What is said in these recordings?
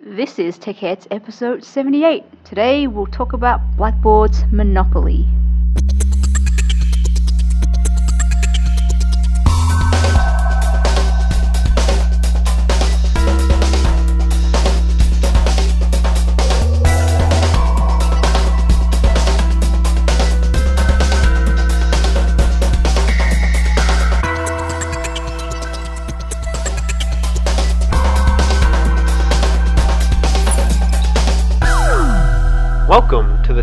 This is Tech Heads episode 78. Today we'll talk about Blackboard's Monopoly.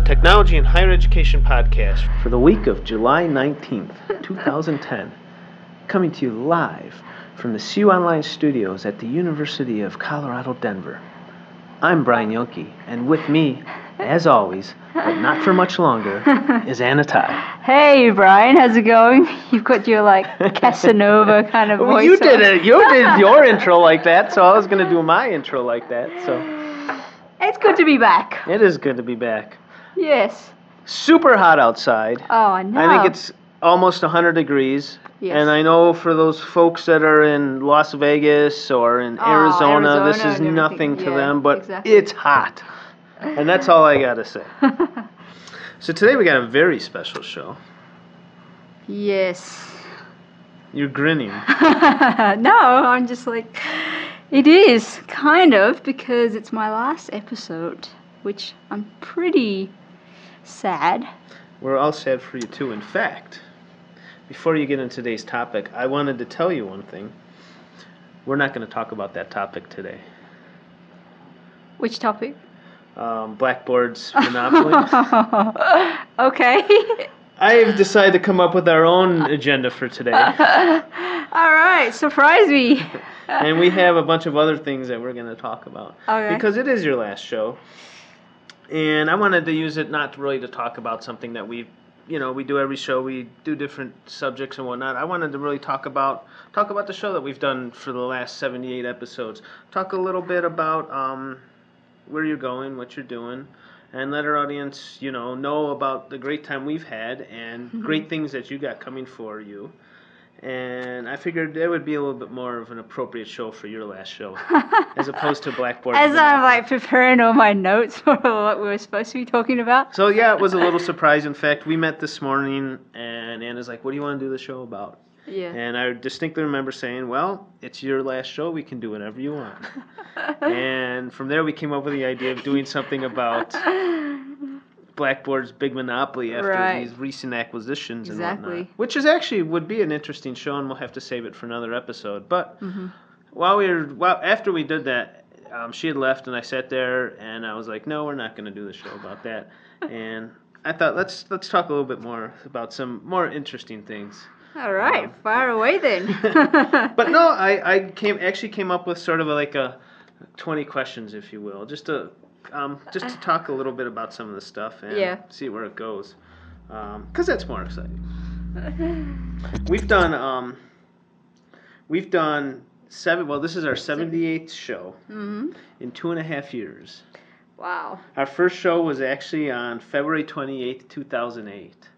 Technology and Higher Education Podcast for the week of July 19th, 2010. Coming to you live from the CU Online studios at the University of Colorado, Denver. I'm Brian Yuhnke, and with me, as always, but not for much longer, is Anna Thai. Hey Brian, how's it going? You've got your like Casanova kind of Well, voice. you did it. You did your intro like that, so I was going to do my intro like that. So It's good to be back. it is good to be back. Yes. Super hot outside. Oh, I know. I think it's almost 100 degrees. Yes. And I know for those folks that are in Las Vegas or in Oh, Arizona, this is nothing to Yeah, them, but exactly. it's hot. And that's all I got to say. So today we got a very special show. yes. You're grinning. no, I'm just like, it is kind of because it's my last episode, which I'm pretty sad. We're all sad for you too. In fact, before you get into today's topic, I wanted to tell you one thing. We're not going to talk about that topic today. Which topic? Um, Blackboard's Monopoly. okay. I've decided to come up with our own agenda for today. All right, surprise me. and we have a bunch of other things that we're going to talk about Okay. because it is your last show and i wanted to use it not really to talk about something that we you know we do every show we do different subjects and whatnot. I wanted to really talk about talk about the show that we've done for the last 78 episodes. Talk a little bit about um, where you're going what you're doing and let our audience you know know about the great time we've had and great things that you got coming for you and I figured that would be a little bit more of an appropriate show for your last show, as opposed to Blackboard. As I'm like preparing all my notes for what we were supposed to be talking about. So yeah, it was a little surprise. In fact, we met this morning, and Anna's like, "What do you want to do the show about?" Yeah. And I distinctly remember saying, "Well, it's your last show. We can do whatever you want." and from there, we came up with the idea of doing something about Blackboard's big monopoly after Right. these recent acquisitions and whatnot. Which is actually would be an interesting show, and we'll have to save it for another episode. But Mhm. while we were, well, after we did that, um, she had left, and I sat there, and I was like, "No, we're not going to do the show about that." and I thought, let's let's talk a little bit more about some more interesting things. All right, fire away then. But no, I, I came actually came up with sort of a, like a twenty questions, if you will, just to um, just to talk a little bit about some of the stuff and Yeah. see where it goes, because that's more exciting. We've done um, we've done seven. Well, this is our seventy eighth show hmm in two and a half years. Wow. Our first show was actually on February twenty eighth, two thousand eight.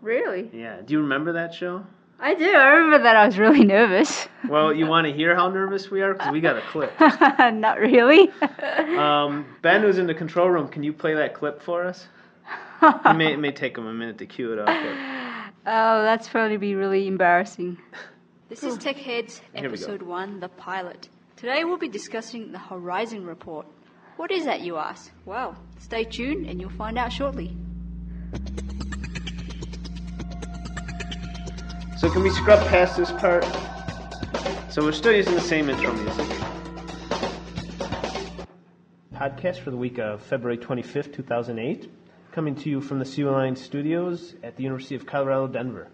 Really? Yeah, do you remember that show? I do. I remember that I was really nervous. Well, you want to hear how nervous we are because we got a clip. Not really. Um, ben, who's in the control room, can you play that clip for us? It may, it may take him a minute to cue it up. But Oh, that's probably be really embarrassing. This is Tech Heads, Here we go. Episode 1, The Pilot. Today we'll be discussing the Horizon Report. What is that, you ask? Well, stay tuned and you'll find out shortly. So can we scrub past this part? So we're still using the same intro music. Podcast for the week of February 25th, 2008. Coming to you from the CU Line studios at the University of Colorado, Denver.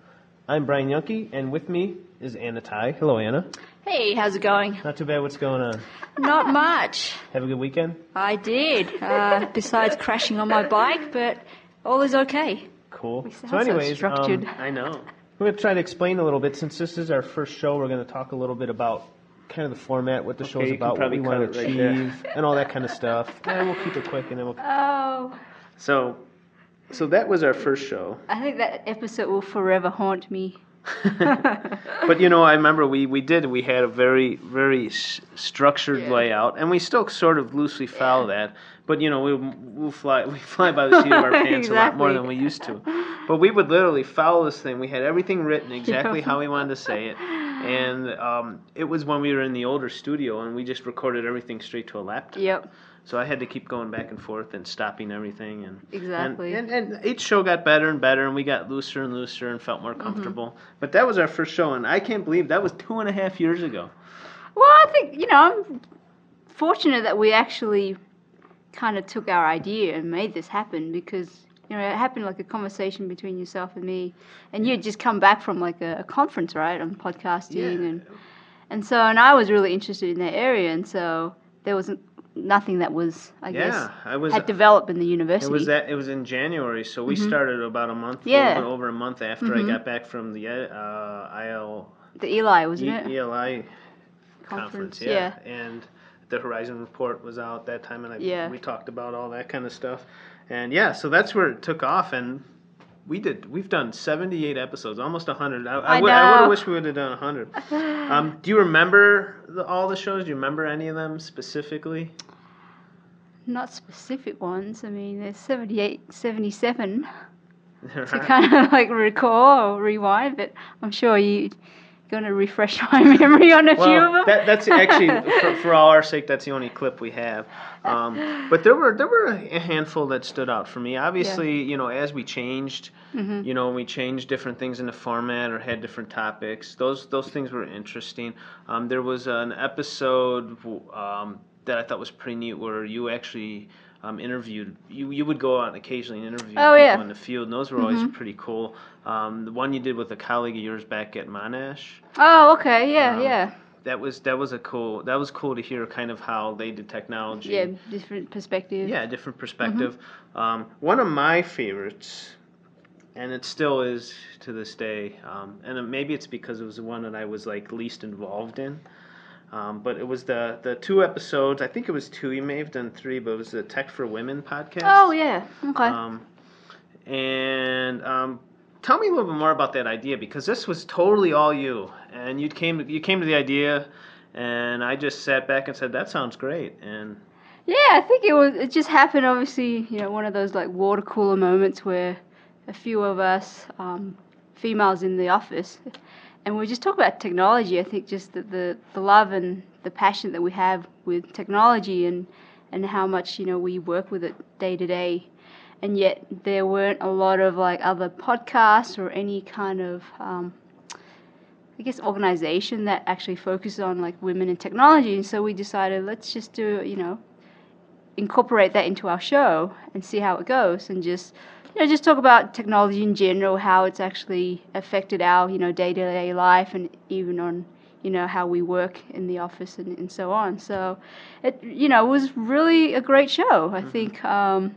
I'm Brian Yuhnke, and with me is Anna Thai. Hello, Anna. Hey, how's it going? Not too bad. What's going on? Not much. Have a good weekend? I did, uh, besides crashing on my bike, but all is okay. Cool. sound So, so anyways, structured. um, I know. We're going to try to explain a little bit. Since this is our first show, we're going to talk a little bit about kind of the format, what the show's you about, what we want to it right achieve, and all that kind of stuff. And we'll keep it quick, and then we'll. Oh, So, So that was our first show. I think that episode will forever haunt me. but you know, I remember we, we did. We had a very very s- structured Yeah. layout, and we still sort of loosely follow that. But you know, we we'll fly we fly by the seat of our pants a lot more than we used to. But we would literally follow this thing. We had everything written exactly how we wanted to say it, and um, it was when we were in the older studio, and we just recorded everything straight to a laptop. Yep. So I had to keep going back and forth and stopping everything and Exactly. And, and, and each show got better and better and we got looser and looser and felt Mm-hmm. more comfortable. But that was our first show and I can't believe that was two and a half years ago. Well, I think you know I'm fortunate that we actually kind of took our idea and made this happen because you know it happened like a conversation between yourself and me, and you had just come back from like a, a conference, right, on podcasting and and so and I was really interested in that area, and so there was nothing that was I yeah, guess I was. had developed in the university. It was that. It was in January, so we Mhm. started about a month, Yeah. bit over a month after Mhm. I got back from the uh, IL the Eli, wasn't E- it? ELI conference. yeah. yeah. and the Horizon report was out that time, and I, Yeah. we talked about all that kind of stuff. And yeah, so that's where it took off, and we did. We've done seventy-eight episodes, almost hundred. I, I I would have wished we would have done hundred. Um, do you remember the, all the shows? Do you remember any of them specifically? Not specific ones. I mean, there's 78, 77 to kind of like recall or rewind, but I'm sure you're going to refresh my memory on a few of them. that, that's actually for, for all our sake. That's the only clip we have. Um, but there were there were a handful that stood out for me. Obviously, you know, as we changed, hmm you know, we changed different things in the format or had different topics. Those those things were interesting. Um, there was an episode um, that I thought was pretty neat where you actually um, interviewed. You you would go out and occasionally and interview Oh, people yeah. in the field, and those were always Mhm. pretty cool. Um, the one you did with a colleague of yours back at Monash. Oh, okay. Yeah, Um, yeah. That was that was a cool that was cool to hear kind of how they did technology. Yeah, different perspective. Yeah, different perspective. Um, one of my favorites, and it still is to this day, um, and maybe it's because it was the one that I was like least involved in. Um, but it was the the two episodes. I think it was two. You may have done three, but it was the Tech for Women podcast. Oh, yeah. Okay. Um, and um, tell me a little bit more about that idea because this was totally all you, and you came you came to the idea, and I just sat back and said that sounds great, and Yeah, I think it was. It just happened. Obviously, you know, one of those like water cooler moments where a few of us, um, females in the office, and we just talk about technology. I think just the, the the love and the passion that we have with technology and and how much you know we work with it day to day. And yet there weren't a lot of like other podcasts or any kind of um, I guess organization that actually focuses on like women in technology. And so we decided let's just do you know incorporate that into our show and see how it goes and just you know just talk about technology in general how it's actually affected our you know day-to-day life and even on you know how we work in the office and, and so on. So it you know was really a great show i think um,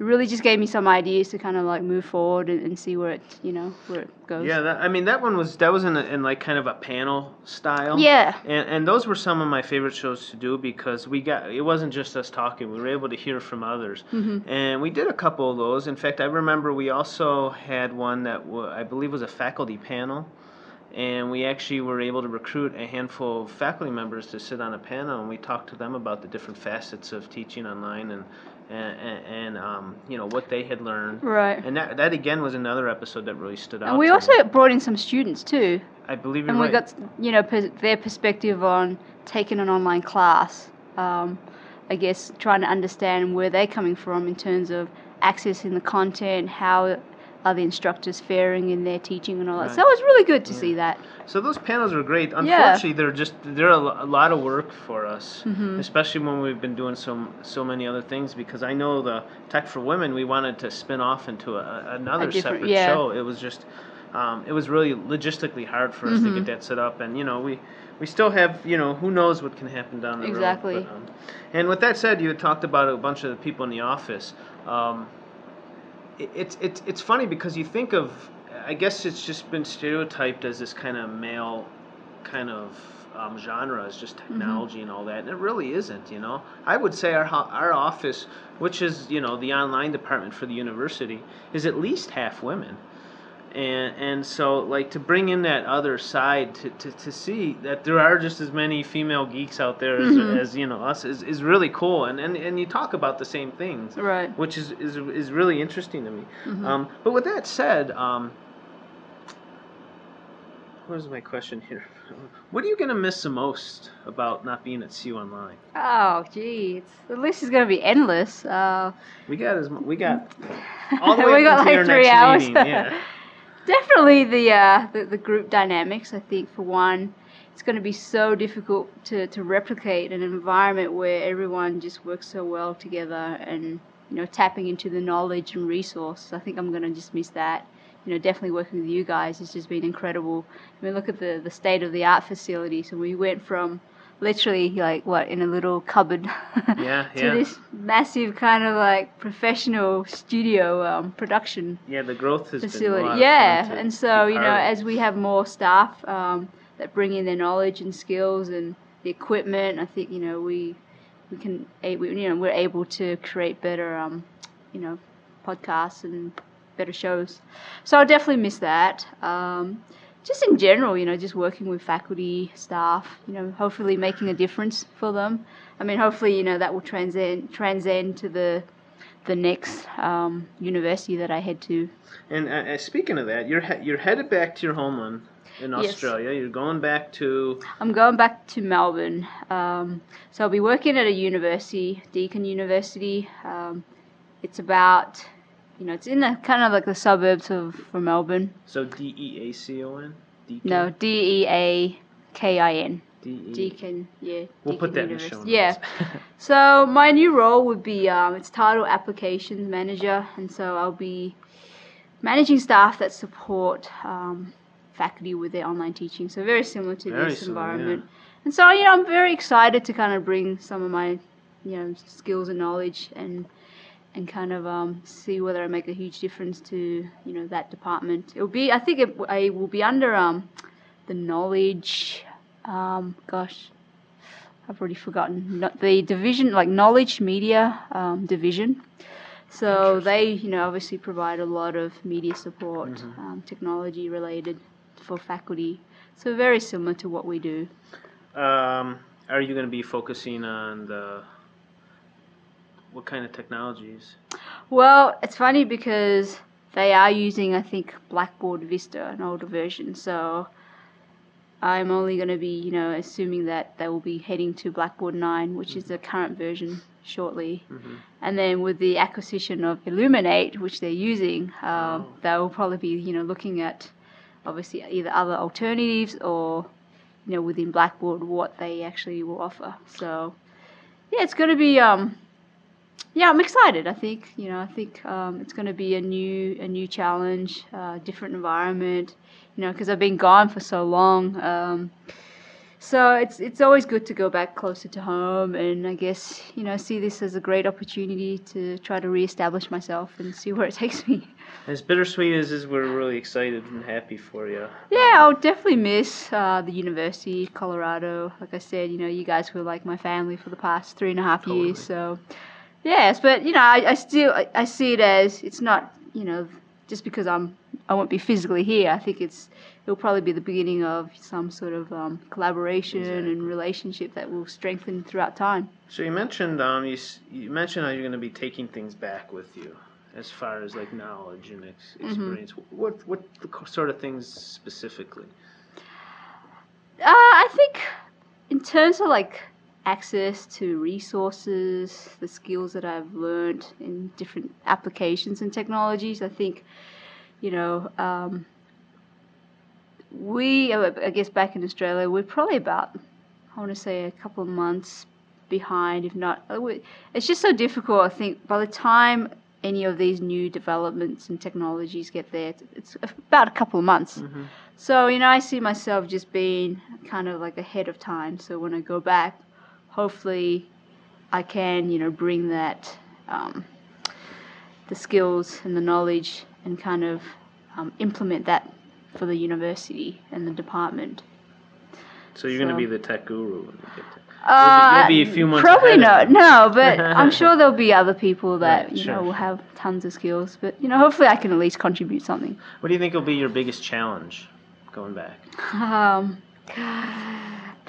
it really just gave me some ideas to kind of like move forward and, and see where it you know where it goes. Yeah, that, I mean that one was that was in, a, in like kind of a panel style. yeah. And, and those were some of my favorite shows to do because we got it wasn't just us talking we were able to hear from others. Hmm and we did a couple of those. In fact i remember we also had one that wa i believe was a faculty panel. And we actually were able to recruit a handful of faculty members to sit on a panel and we talked to them about the different facets of teaching online and and, and um, you know what they had learned right and that, that again was another episode that really stood out and we to me. also brought in some students too i believe you're and we got you know pers- their perspective on taking an online class. Um, I guess trying to understand where they're coming from in terms of accessing the content, how the instructors faring in their teaching and all that. So it was really good to Yeah. see that. So those panels were great. Yeah. Unfortunately, they're just they're a, a lot of work for us, Mhm. especially when we've been doing so so many other things. Because I know the Tech for Women, we wanted to spin off into a, another A separate yeah. show. It was just um, it was really logistically hard for us to Mhm. get that set up, and you know we. We still have, you know, who knows what can happen down the Exactly. road. Exactly. um, and with that said, you had talked about a bunch of the people in the office. Um, it's it's it's funny because you think of I guess it's just been stereotyped as this kind of male kind of um, genre is just technology and all that, and it really isn't. You know, I would say our our office, which is you know the online department for the university, is at least half women. And and so like to bring in that other side to, to, to see that there are just as many female geeks out there as, Mhm. as you know us is, is really cool and, and and you talk about the same things Right. which is is, is really interesting to me Mhm. um, but with that said um, where's my question here what are you gonna miss the most about not being at CU Online Oh, gee, it's, the list is going to be endless. Uh, we got as we got all the way we got like three hours. yeah. Definitely the, uh, the the group dynamics. I think for one, it's going to be so difficult to, to replicate an environment where everyone just works so well together and you know tapping into the knowledge and resource. I think I'm going to just miss that. You know, definitely working with you guys has just been incredible. I mean, look at the the state of the art facilities, and we went from literally like what in a little cupboard Yeah, to yeah. this massive kind of like professional studio um, production Yeah, the growth has been facility. of Yeah, to and so you know, as we have more staff um, that bring in their knowledge and skills and the equipment, I think you know we we can we, you know we're able to create better um, you know podcasts and better shows. So I definitely miss that. Just in general, you know, just working with faculty, staff, you know, hopefully making a difference for them. I mean, hopefully, you know, that will transcend transcend to the the next um, university that I head to. And uh, uh, speaking of that, you're he- you're headed back to your homeland in Yes. Australia. You're going back to I'm going back to Melbourne. Um, so I'll be working at a university, Deakin University. Um, it's about, you know, it's in the kind of like the suburbs of from Melbourne. so D E A C O N. No, D E A K I N. D E. Deakin, yeah. We'll put that Deakin in the show notes. Yeah. So my new role would be um, it's titled applications manager, and so I'll be managing staff that support um, faculty with their online teaching. So very similar to Very this similar, yeah. environment. And so you know I'm very excited to kind of bring some of my you know skills and knowledge and and kind of um, see whether I make a huge difference to you know that department. It'll be I think it I will be under um, the knowledge. Um, gosh, I've already forgotten the division, like knowledge media um, division. So they, you know, obviously provide a lot of media support, Mhm. um, technology related for faculty. So very similar to what we do. um, are you going to be focusing on the what kind of technologies? Well, it's funny because they are using, I think, Blackboard Vista, an older version. So I'm only going to be, you know, assuming that they will be heading to Blackboard 9, which is the current version, shortly. hmm And then with the acquisition of Elluminate, which they're using, um, Oh. they will probably be, you know, looking at obviously either other alternatives or, you know, within Blackboard what they actually will offer. So, yeah, it's going to be, um, yeah, I'm excited. I think, you know, I think um, it's going to be a new, a new challenge, uh, different environment, you know, because I've been gone for so long. Um, so it's it's always good to go back closer to home, and I guess you know see this as a great opportunity to try to reestablish myself and see where it takes me. As bittersweet as is, we're really excited and happy for you. Yeah, I'll definitely miss uh, the university, Colorado. Like I said, you know, you guys were like my family for the past three and a half Totally. years. So, yes, but you know, I, I still I, I see it as it's not you know just because I'm I won't be physically here. I think it's it'll probably be the beginning of some sort of um, collaboration Exactly. and relationship that will strengthen throughout time. So you mentioned um, you, you mentioned how you're going to be taking things back with you, as far as like knowledge and ex- Mhm. experience. What what the sort of things specifically? Uh, I think in terms of like access to resources, the skills that I've learned in different applications and technologies, I think, you know, um, we, I guess back in Australia, we're probably about, I want to say, a couple of months behind, if not. uh, It's just so difficult, I think, by the time any of these new developments and technologies get there, it's about a couple of months. Mm-hmm. So, you know, I see myself just being kind of like ahead of time. So when I go back, hopefully I can, you know, bring that, um, the skills and the knowledge and kind of um, implement that for the university and the department. So you're going to be the tech guru when you get there. Uh, you'll be a few months Probably not. No, but I'm sure there'll be other people that Right, you sure. know will have tons of skills. But you know, hopefully, I can at least contribute something. What do you think will be your biggest challenge going back? Um,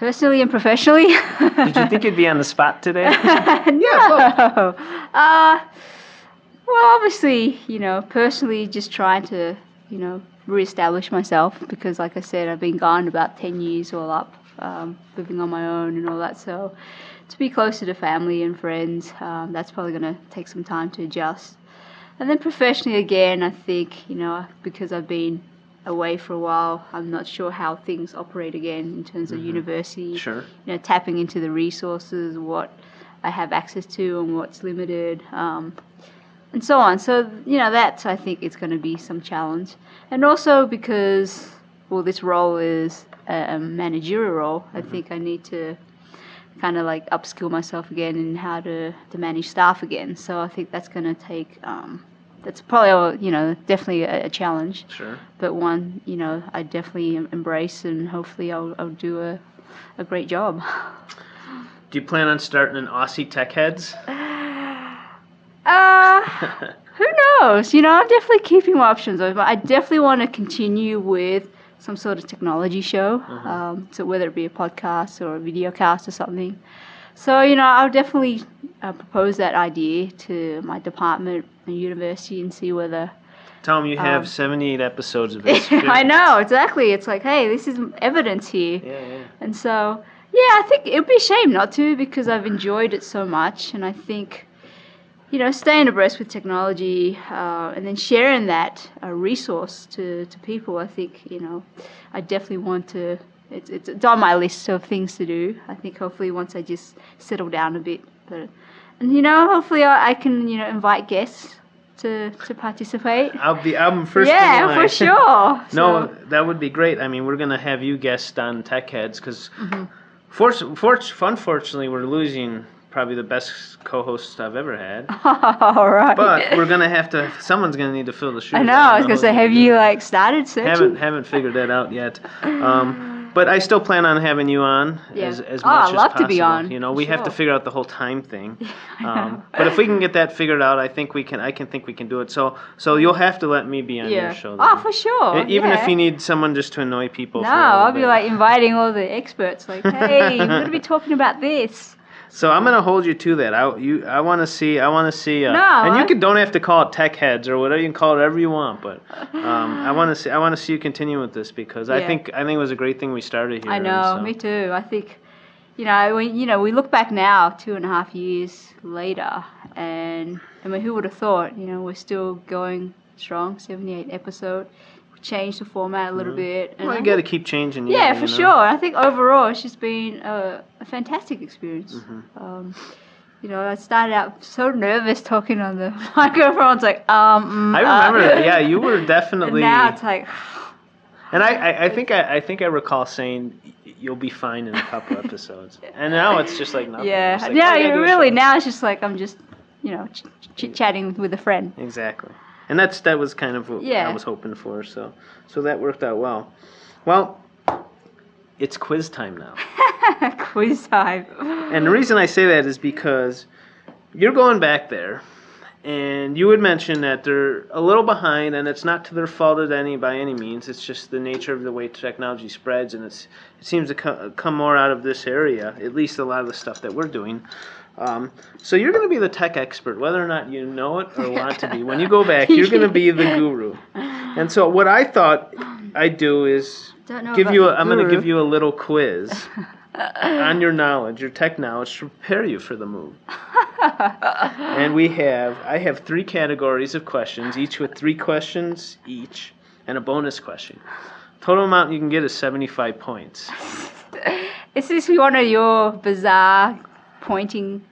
personally and professionally. Did you think you'd be on the spot today? no. Uh, well, obviously, you know, personally, just trying to, you know, reestablish myself because, like I said, I've been gone about 10 years all up, um, living on my own and all that. So, to be closer to family and friends, um, that's probably going to take some time to adjust. And then professionally, again, I think, you know, because I've been away for a while, I'm not sure how things operate again in terms of university sure. you know, tapping into the resources, what I have access to and what's limited, um, and so on. So, you know, that I think is going to be some challenge. And also because, well, this role is a, a managerial role, I think I need to kind of like upskill myself again in how to, to manage staff again. So I think that's going to take, um, that's probably, you know, definitely a, a challenge Sure. but one you know I definitely embrace and hopefully I'll, I'll do a, a great job. Do you plan on starting an Aussie Tech Heads? Uh, who knows? You know, I'm definitely keeping my options open. I definitely want to continue with some sort of technology show. Mhm. Um, so whether it be a podcast or a video cast or something. So you know, I'll definitely uh, propose that idea to my department university and see whether them you have Um, 78 episodes of experience. I know exactly. It's like, hey, this is evidence here. Yeah, yeah. And so, yeah, I think it would be a shame not to because I've enjoyed it so much. And I think, you know, staying abreast with technology uh, and then sharing that uh, resource to, to people, I think, you know, I definitely want to. It's, it's, it's on my list of things to do. I think hopefully once I just settle down a bit. But, and, you know, hopefully I, I can, you know, invite guests to, to participate. I'll be. I'm first. yeah, for sure. No, So- that would be great. I mean, we're gonna have you guest on Tech Heads because, Mhm. unfortunately, we're losing probably the best co-host I've ever had. All right. But we're gonna have to. Someone's gonna need to fill the shoes. I know. I was gonna say, have you like started searching? haven't haven't figured that out yet. Um, but I still plan on having you on Yeah. as much as Oh, much I'd as love to be on, You know, we have to figure out the whole time thing. Um, but if we can get that figured out, I think we can. I can think we can do it. So so you'll have to let me be on yeah. your show. Oh, then. for sure. Even yeah. if you need someone just to annoy people. No, I'll be like inviting all the experts. Like, hey, we're gonna be talking about this. So I'm gonna hold you to that. I you I want to see I want to see. Uh, No, and you I- can don't have to call it tech heads or whatever you can call it whatever you want. But um, I want to see I want to see you continue with this because I think I think it was a great thing we started here. I know. so- Me too. I think, you know, when you know we look back now, two and a half years later, and I mean, who would have thought? You know, we're still going strong. Seventy-eight episode. We changed the format a little Mhm. bit. and Well, you got to keep changing. Yeah, you for know? sure. I think overall it's just been a, a fantastic experience. Mhm. Um, you know, I started out so nervous talking on the microphone. It's like, um, mm, I remember uh. Yeah, you were And definitely. now it's like, And I, I, I think I, I think I recall saying you'll be fine in a couple episodes. And now it's just like nothing. yeah, like, yeah. You really now it's just like I'm just, you know, ch- chit chatting with a friend. Exactly. And that's that was kind of what Yeah. I was hoping for. So so that worked out well. Well, it's quiz time now. Quiz time. And the reason I say that is because you're going back there, and you had mentioned that they're a little behind, and it's not to their fault at any by any means. It's just the nature of the way technology spreads, and it's it seems to co- come more out of this area. At least a lot of the stuff that we're doing. Um, so you're going to be the tech expert, whether or not you know it or want to be. When you go back, you're going to be the guru. And so what I thought I'd do is give you. A, I'm going to give you a little quiz on your knowledge, your tech knowledge, to prepare you for the move. And we have, I have three categories of questions, each with three questions each, and a bonus question. Total amount you can get is 75 points. Is this one of your bizarre pointing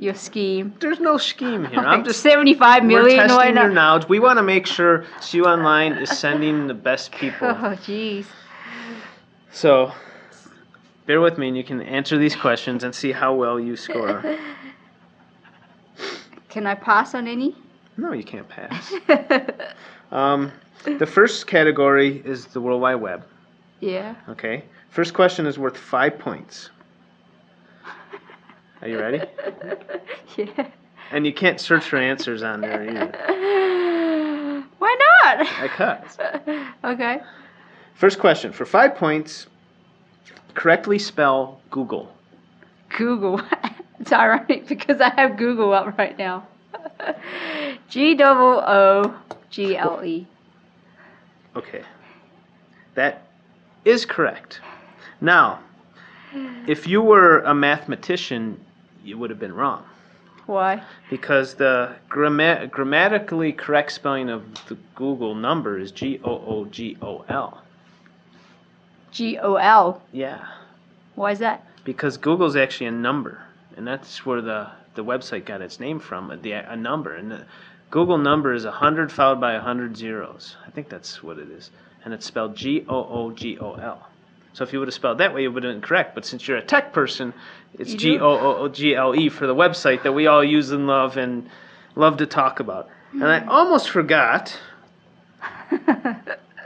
your scheme? There's no scheme here. I'm just seventy-five million. we're testing your knowledge. We want to make sure CU Online is sending the best people. Oh, jeez. So, bear with me, and you can answer these questions and see how well you score. Can I pass on any? No, you can't pass. Um, the first category is the World Wide Web. yeah. Okay. First question is worth five points. Are you ready? yeah. And you can't search for answers on there either. Why not? Because. okay. First question. For five points, correctly spell Google. Google. it's ironic because I have Google up right now. G double O G L E. Okay. That is correct. Now, if you were a mathematician, you would have been wrong. Why? Because the gramma- grammatically correct spelling of the Google number is G O O G O L. G O L. Yeah. Why is that? Because Google's actually a number, and that's where the, the website got its name from, the, a number. And the Google number is 100 followed by 100 zeros. I think that's what it is. And it's spelled G O O G O L. So if you would have spelled that way, it would have been correct. But since you're a tech person, it's G. O O O G L E for the website that we all use and love and love to talk about. And I almost forgot.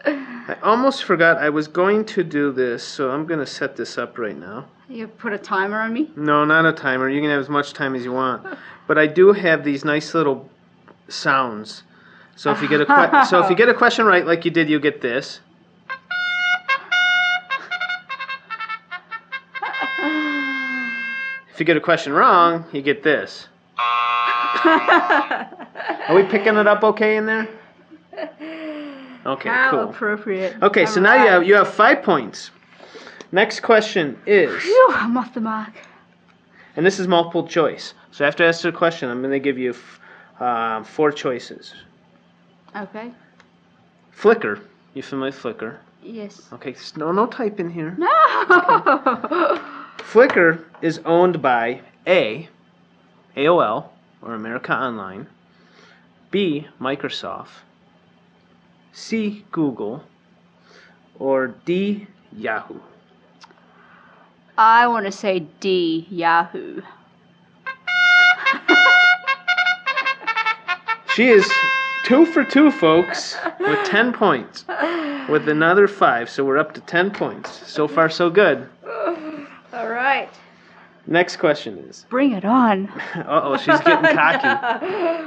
I almost forgot I was going to do this, so I'm going to set this up right now. you put a timer on me? No, not a timer. You can have as much time as you want. But I do have these nice little sounds. So if you get a que- so if you get a question right, like you did, you get this. If you get a question wrong, you get this. Are we picking it up okay in there? Okay, How cool. appropriate. Okay, so now you have you have five points. Next question is. Phew, I'm off the mark. And this is multiple choice. So after I ask the question, I'm going to give you uh, four choices. Okay. Flickr. You familiar with Flickr? Yes. Okay, no, no type in here. No. Flickr is owned by A, AOL, or America Online, B, Microsoft, C, Google, or D, Yahoo. I want to say D, Yahoo. She is two for two, folks, with 10 points, with another five, so we're up to 10 points. So far, so good. All right. Next question is Bring it on. uh oh, she's getting cocky.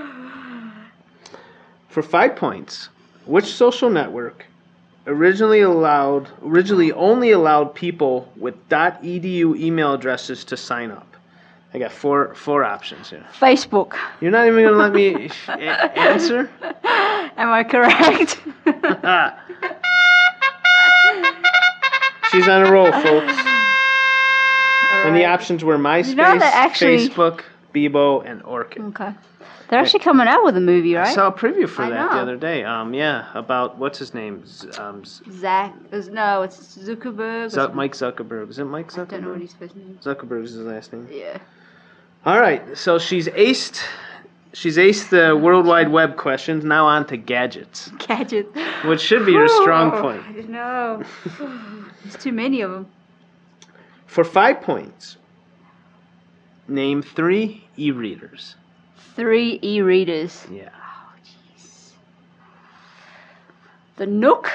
For five points, which social network originally allowed originally only allowed people with .edu email addresses to sign up? I got four four options here. Facebook. You're not even gonna let me a- answer. Am I correct? She's on a roll, folks. And the options were MySpace, that actually- Facebook, Bebo, and Orkut. Okay. They're actually coming out with a movie, right? I saw a preview for I that the other day. Um, yeah, about what's his name? Z- um, Z- Zach. is- No, it's Zuckerberg. Zuck. Mike Zuckerberg. Is it Mike Zuckerberg? I don't know what his first name. Zuckerberg is his last name. Yeah. All right, so she's aced. She's aced the World Wide Web questions. Now on to gadgets, Gadget. which should be your strong point. Know. There's too many of them. For five points, name three e-readers. Three e-readers. Yeah. Oh, jeez. The Nook,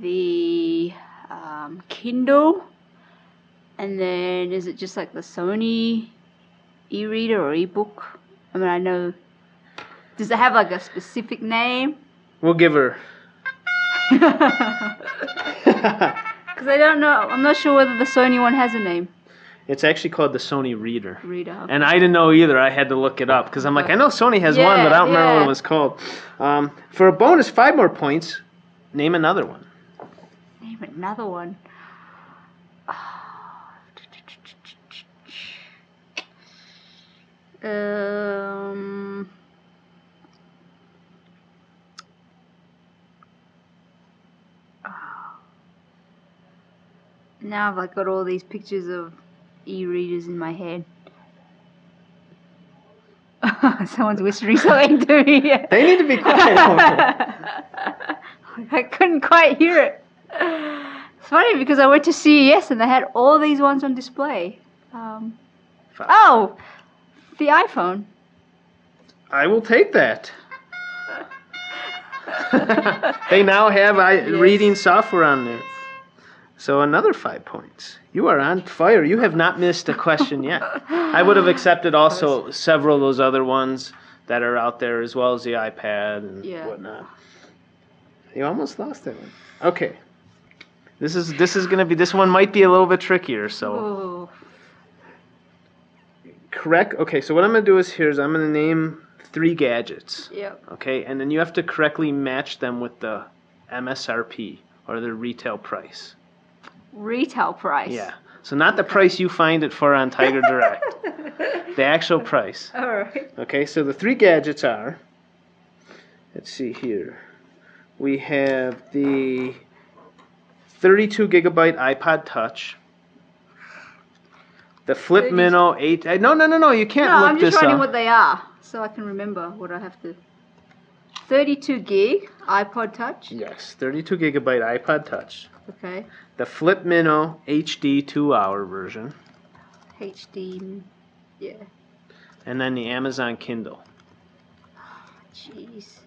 the um, Kindle, and then is it just like the Sony e-reader or e-book? I mean, I know. Does it have like a specific name? We'll give her. Because I don't know. I'm not sure whether the Sony one has a name. it's actually called the Sony Reader. Reader. And I didn't know either. I had to look it up because I'm like, I know Sony has one, but I don't remember what yeah. it was called. Um, for a bonus, five more points, name another one. Name another one. Um. Now I've like got all these pictures of e-readers in my head. Someone's whispering something to me. They need to be quiet. I couldn't quite hear it. It's funny because I went to CES and they had all these ones on display. Um, oh, the iPhone. I will take that. they now have I, Yes. reading software on there. So another five points. You are on fire. You have not missed a question yet. I would have accepted also several of those other ones that are out there as well as the iPad and Yeah. whatnot. You almost lost that one. Okay. This is this is gonna be this one might be a little bit trickier. So Oh, correct. Okay. So what I'm gonna do is here is I'm gonna name three gadgets. yep. Okay, and then you have to correctly match them with the MSRP or the retail price. Retail price. Yeah. So not the price you find it for on Tiger Direct. the actual price. All right. Okay, so the three gadgets are let's see here. We have the 32 gigabyte iPod Touch. The Flip 30 Mino 8. uh, No, no, no, no, you can't No, look I'm just writing up. what they are so I can remember what I have to. 32 gig iPod Touch. Yes, 32 gigabyte iPod Touch. Okay. The Flip Mino HD 2 hour version. HD. Yeah. And then the Amazon Kindle. Jeez.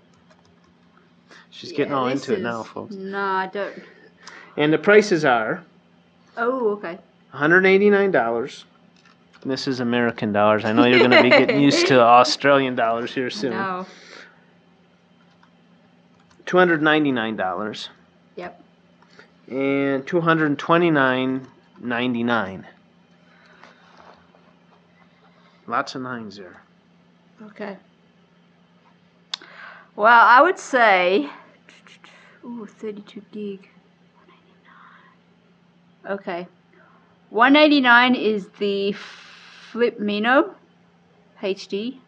She's getting all into it now, folks. No, I don't. And the prices are Oh, okay. $189. This is American dollars. I know you're going to be getting used to Australian dollars here soon. No. $299 Yep. and $229.99. Lots of nines there. Okay. Well, I would say. Ooh, 32 gig. Okay. 189 is the Flip Mino HD.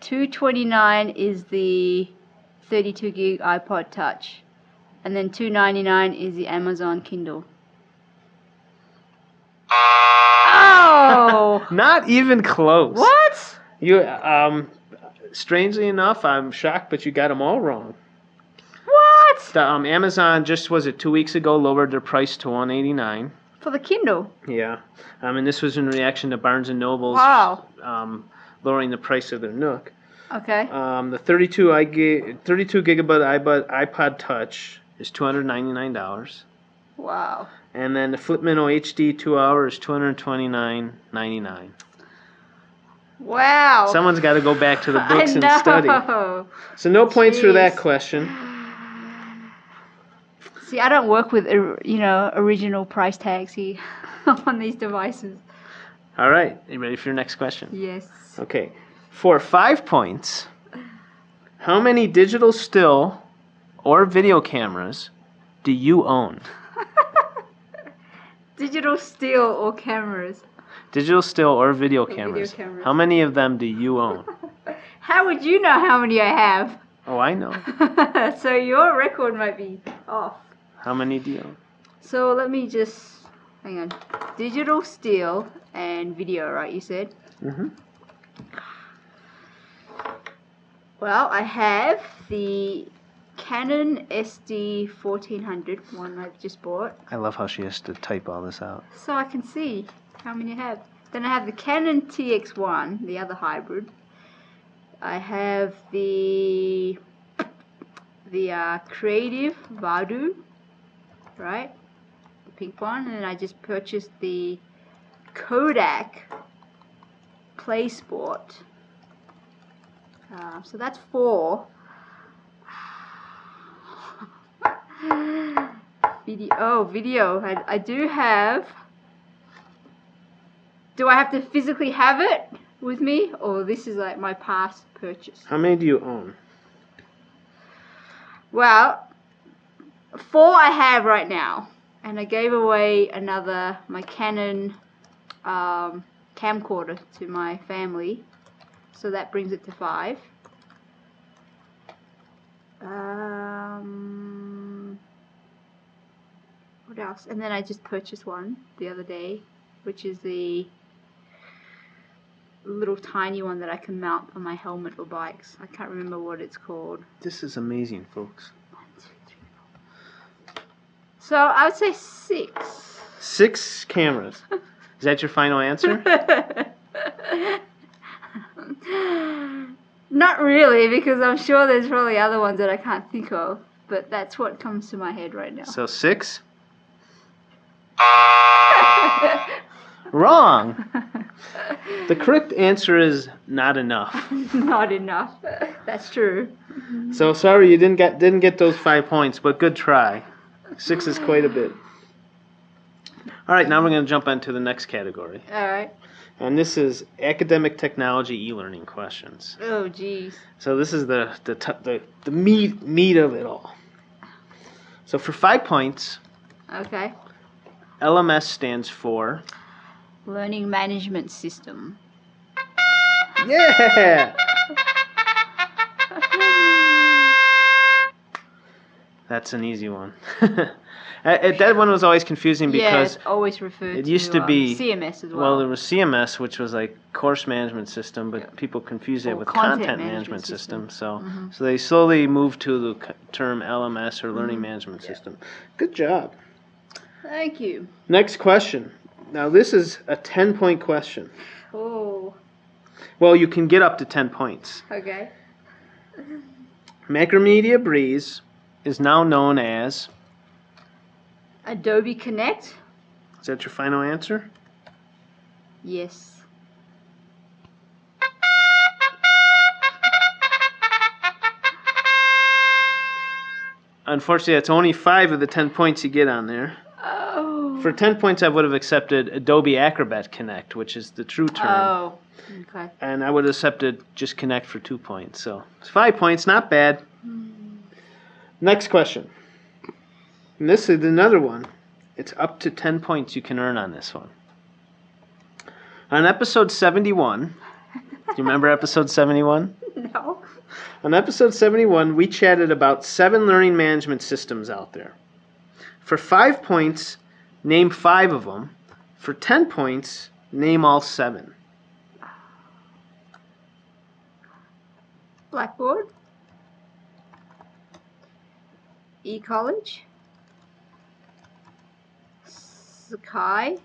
229 is the 32 gig iPod Touch. And then 299 is the Amazon Kindle. Oh! Not even close. what? You um strangely enough, I'm shocked but you got them all wrong. What? The, um, Amazon just was it 2 weeks ago lowered their price to 189. For the Kindle? Yeah. Um, and this was in reaction to Barnes and Noble's Wow. um, lowering the price of their Nook. Okay. Um, the 32 I gi- 32 gigabyte iPod, iPod Touch is $299. Wow. And then the Flip Mino HD 2 hour is $229.99. Wow. Someone's got to go back to the books and study. So no points for that question. See, I don't work with you know original price tags here on these devices. All right, you ready for your next question? Yes. Okay. For five points, how many digital still or video cameras do you own? Digital still or cameras? Digital still or video video cameras. cameras. How many of them do you own? How would you know how many I have? Oh, I know. so your record might be off. How many do you own? So let me just hang on. Digital still and video, right? You said. Mm-hmm. Well, I have the Canon SD 1400, one I've just bought, I love how she has to type all this out. so I can see how many I have. Then I have the Canon TX1, the other hybrid. I have the the uh, Creative Vado, right? The pink one, and then I just purchased the Kodak Play Sport. Uh, so that's four. video. Oh, video. I, I do have. Do I have to physically have it with me, or this is like my past purchase? How many do you own? Well, four I have right now, and I gave away another my Canon um, camcorder to my family, so that brings it to five. Um, what else? And then I just purchased one the other day, which is the little tiny one that I can mount on my helmet or bikes. I can't remember what it's called. This is amazing, folks. So I would say six. Six cameras. Is that your final answer? Not really, because I'm sure there's probably other ones that I can't think of, but that's what comes to my head right now. So six. Wrong. The correct answer is not enough. Not enough. That's true. So sorry you didn't get didn't get those five points, but good try. Six is quite a bit. All right, now we're going to jump into the next category, All right. And this is academic technology e-learning questions. Oh, geez. So this is the the t- the, the meat meat of it all. So for five points, Okay. LMS stands for Learning management system. yeah. That's an easy one. Uh, uh, that one was always confusing yeah, because it's always referred it used to um, be- CMS as well. well, there was CMS, which was like course management system, but people confuse it Or with content content, management management, system. system. So, Mhm. so they slowly moved to the term LMS or Mm-hmm. learning management system. Good job. Thank you. Next question. Now this is a ten point question. Oh, Well, you can get up to ten points. okay. Macromedia Breeze is now known as. Adobe Connect? Is that your final answer? Yes. Unfortunately, that's only five of the ten points you get on there. Oh. For ten points, I would have accepted Adobe Acrobat Connect, which is the true term. Oh, okay. and I would have accepted just connect for two points. So it's five points, not bad. Hmm. Next question. And this is another one. It's up to 10 points you can earn on this one. On episode 71, do you remember episode 71? No. On episode 71, we chatted about seven learning management systems out there. For five points, name five of them. For 10 points, name all seven. Blackboard? eCollege? Sakai?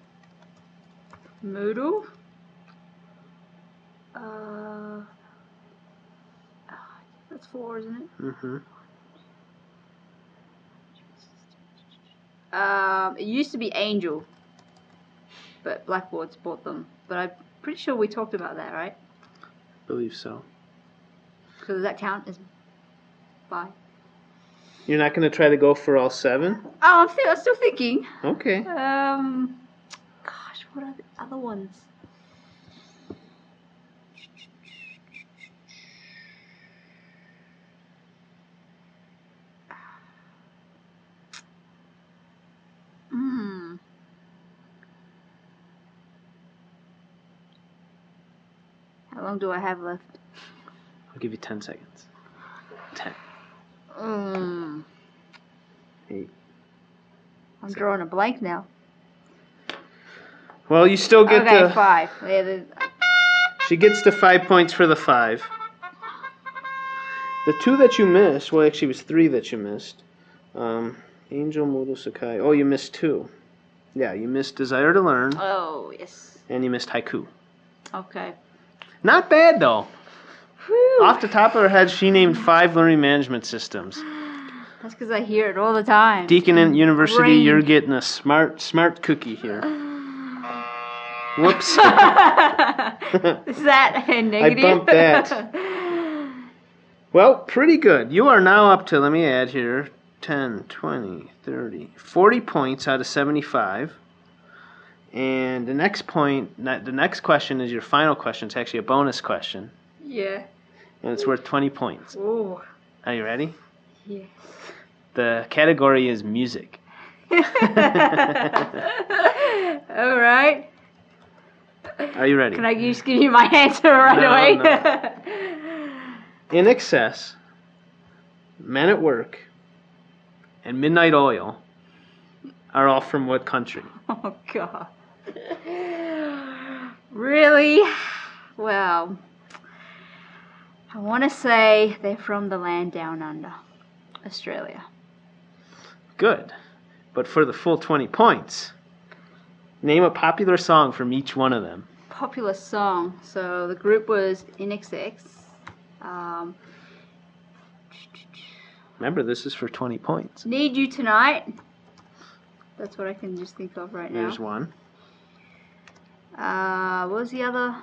Moodle? Uh, that's four, isn't it? Mm-hmm. Um, it used to be Angel, but Blackboard's bought them. But I'm pretty sure we talked about that, right? Believe so. So does that count as five? You're not going to try to go for all seven? Oh, I'm still, I'm still thinking. Okay. Um, gosh, what are the other ones? Hmm. How long do I have left? I'll give you 10 seconds. 10. Hmm. Eight. I'm drawing a blank now. Well, you still get okay, the. five. Yeah, She gets the five points for the five. The two that you missed, well, actually, it was three that you missed. Um, Angel, Moodle, Sakai. Oh, you missed two. Yeah, you missed Desire to Learn, oh, yes. and you missed Haiku. Okay. Not bad, though. Whew. Off the top of her head, she named five learning management systems. That's because I hear it all the time. Deakin University, you're getting a smart, smart cookie here. Whoops. Is that a negative? I bumped that. Well, pretty good. You are now up to, let me add here, 10, 20, 30, 40 points out of 75. And the next point, the next question is your final question. It's actually a bonus question, yeah. And it's worth 20 points. Ooh. Are you ready? Yes. The category is music. all right. Are you ready? Can I just give you my answer right No, away? INXS, Men at Work, and Midnight Oil are all from what country? oh God. Really? Well, I want to say they're from the land down under, Australia. Good. But for the full 20 points, name a popular song from each one of them. Popular song. So the group was INXS. Um, Remember, this is for 20 points. Need You Tonight. That's what I can just think of right now. There's one. Uh, what was the other?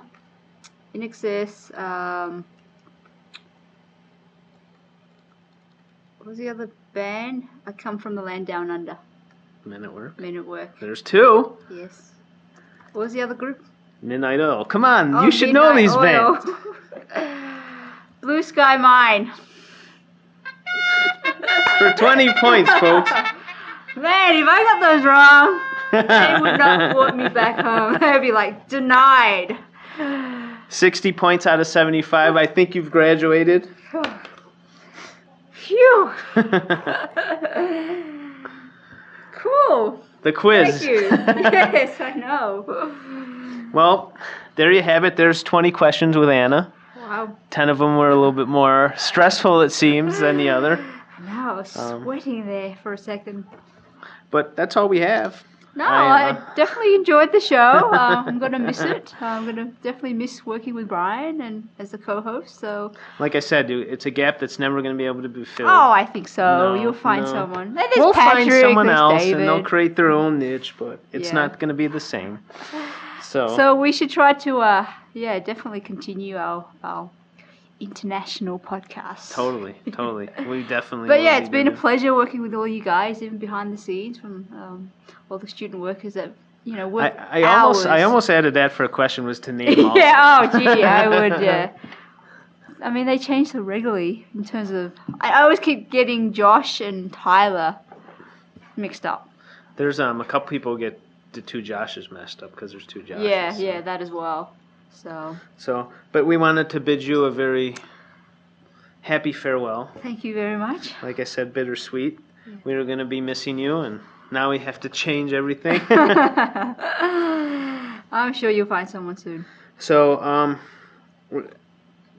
INXS. Um, was the other band? I come from the land down under. Men at Work. Men at work. There's two. Yes. What was the other group? Midnight Oil. Come on, Oh, you should know these Oil. bands. Blue Sky Mine. For 20 points, folks. Man, if I got those wrong, they would not want me back home. They'd be like, denied. 60 points out of 75. I think you've graduated. Phew. cool. the quiz. Thank you. yes, I know. Well, there you have it. There's 20 questions with Anna. Wow. 10 of them were a little bit more stressful, it seems, than the other. I was Um, sweating there for a second. But that's all we have. No, I, I, uh, definitely enjoyed the show. Uh, I'm gonna miss it. I'm gonna definitely miss working with Brian and as a co-host. So, Like I said, it's a gap that's never going to be able to be filled. oh, I think so. No, You'll find no. someone. There's we'll Patrick, find someone else David. and they'll create their own niche, but it's Yeah. not going to be the same. So, So we should try to, uh, yeah, definitely continue our our international podcast. totally, totally. We definitely But yeah, it's been a pleasure working with all you guys, even behind the scenes, from um, all the student workers that you know work I, I almost I almost added that for a question was to name yeah. Oh, gee, I would. Yeah. I mean, they change so regularly in terms of. I always keep getting Josh and Tyler mixed up. There's um a couple people get the two Joshes messed up because there's two Joshes. yeah, so- yeah, that as well. So So, but we wanted to bid you a very happy farewell. thank you very much. Like I said, bittersweet. We were going to be missing you, and now we have to change everything. I'm sure you'll find someone soon. so, um,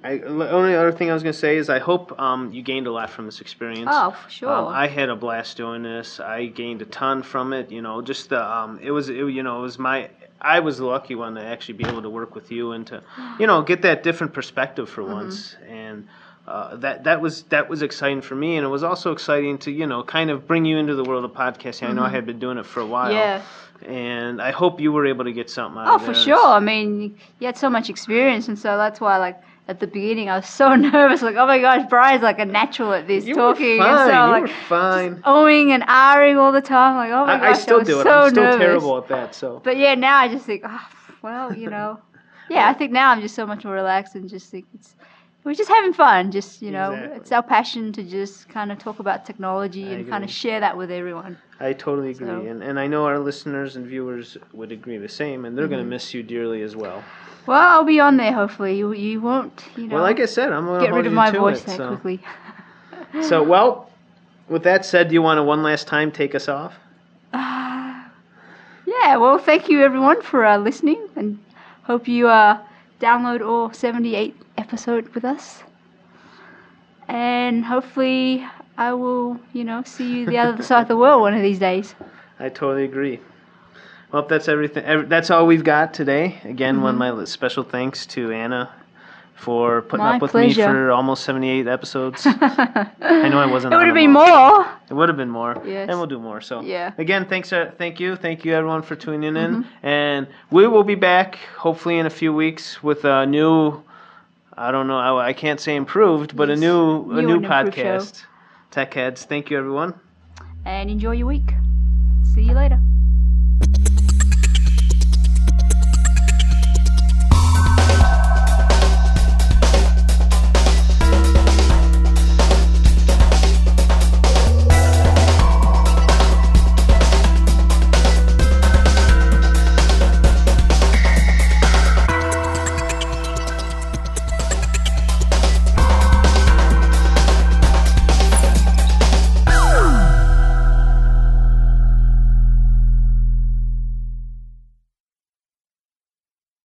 I, the only other thing I was going to say is I hope um, you gained a lot from this experience. Oh, for sure. Um, I had a blast doing this. I gained a ton from it. You know, just the um, it was it, you know it was my I was the lucky one to actually be able to work with you and to you know get that different perspective for Mm-hmm. once and. Uh, that that was that was exciting for me, and it was also exciting to you know kind of bring you into the world of podcasting. I know I had been doing it for a while, Mm-hmm. yeah. and I hope you were able to get something out Oh, of it. Oh, for sure. I mean, you had so much experience, and so that's why, like, at the beginning, I was so nervous. Like, oh my gosh, Brian's like a natural at this You talking, were fine. and so you like were fine. owing and ahhing all the time. Like, oh my I, gosh, I still was do it. so I'm still nervous. terrible at that. So But yeah, now I just think, oh, well, you know, yeah, I think now I'm just so much more relaxed and just think it's. We're just having fun, just you know, Exactly. it's our passion to just kind of talk about technology I and kind of share that with everyone. I totally agree, So- and and I know our listeners and viewers would agree the same, and they're going Mm-hmm. to miss you dearly as well. Well, I'll be on there. Hopefully, you you won't, you know, Well, like I said, I'm to get rid of my voice it, that so. quickly. So, well, with that said, do you want to one last time take us off? Uh, yeah, well, thank you everyone for uh, listening, and hope you uh, download all 78 episodes with us. And hopefully, I will, you know, see you the other side of the world one of these days. I totally agree. Well, that's everything, ev- that's all we've got today. Again, one my special thanks to Anna for putting Mm-hmm. My up with pleasure. me for almost 78 episodes. I know I wasn't. It would have been more. It would have been more. Yes. And we'll do more. So Yeah. again, thanks uh, thank you. Thank you everyone for tuning in. Mm-hmm. And we will be back hopefully in a few weeks with a new I don't know, I, I can't say improved, but Yes. a new a New new and improved show. podcast. Techheds. Thank you everyone. And enjoy your week. See you later.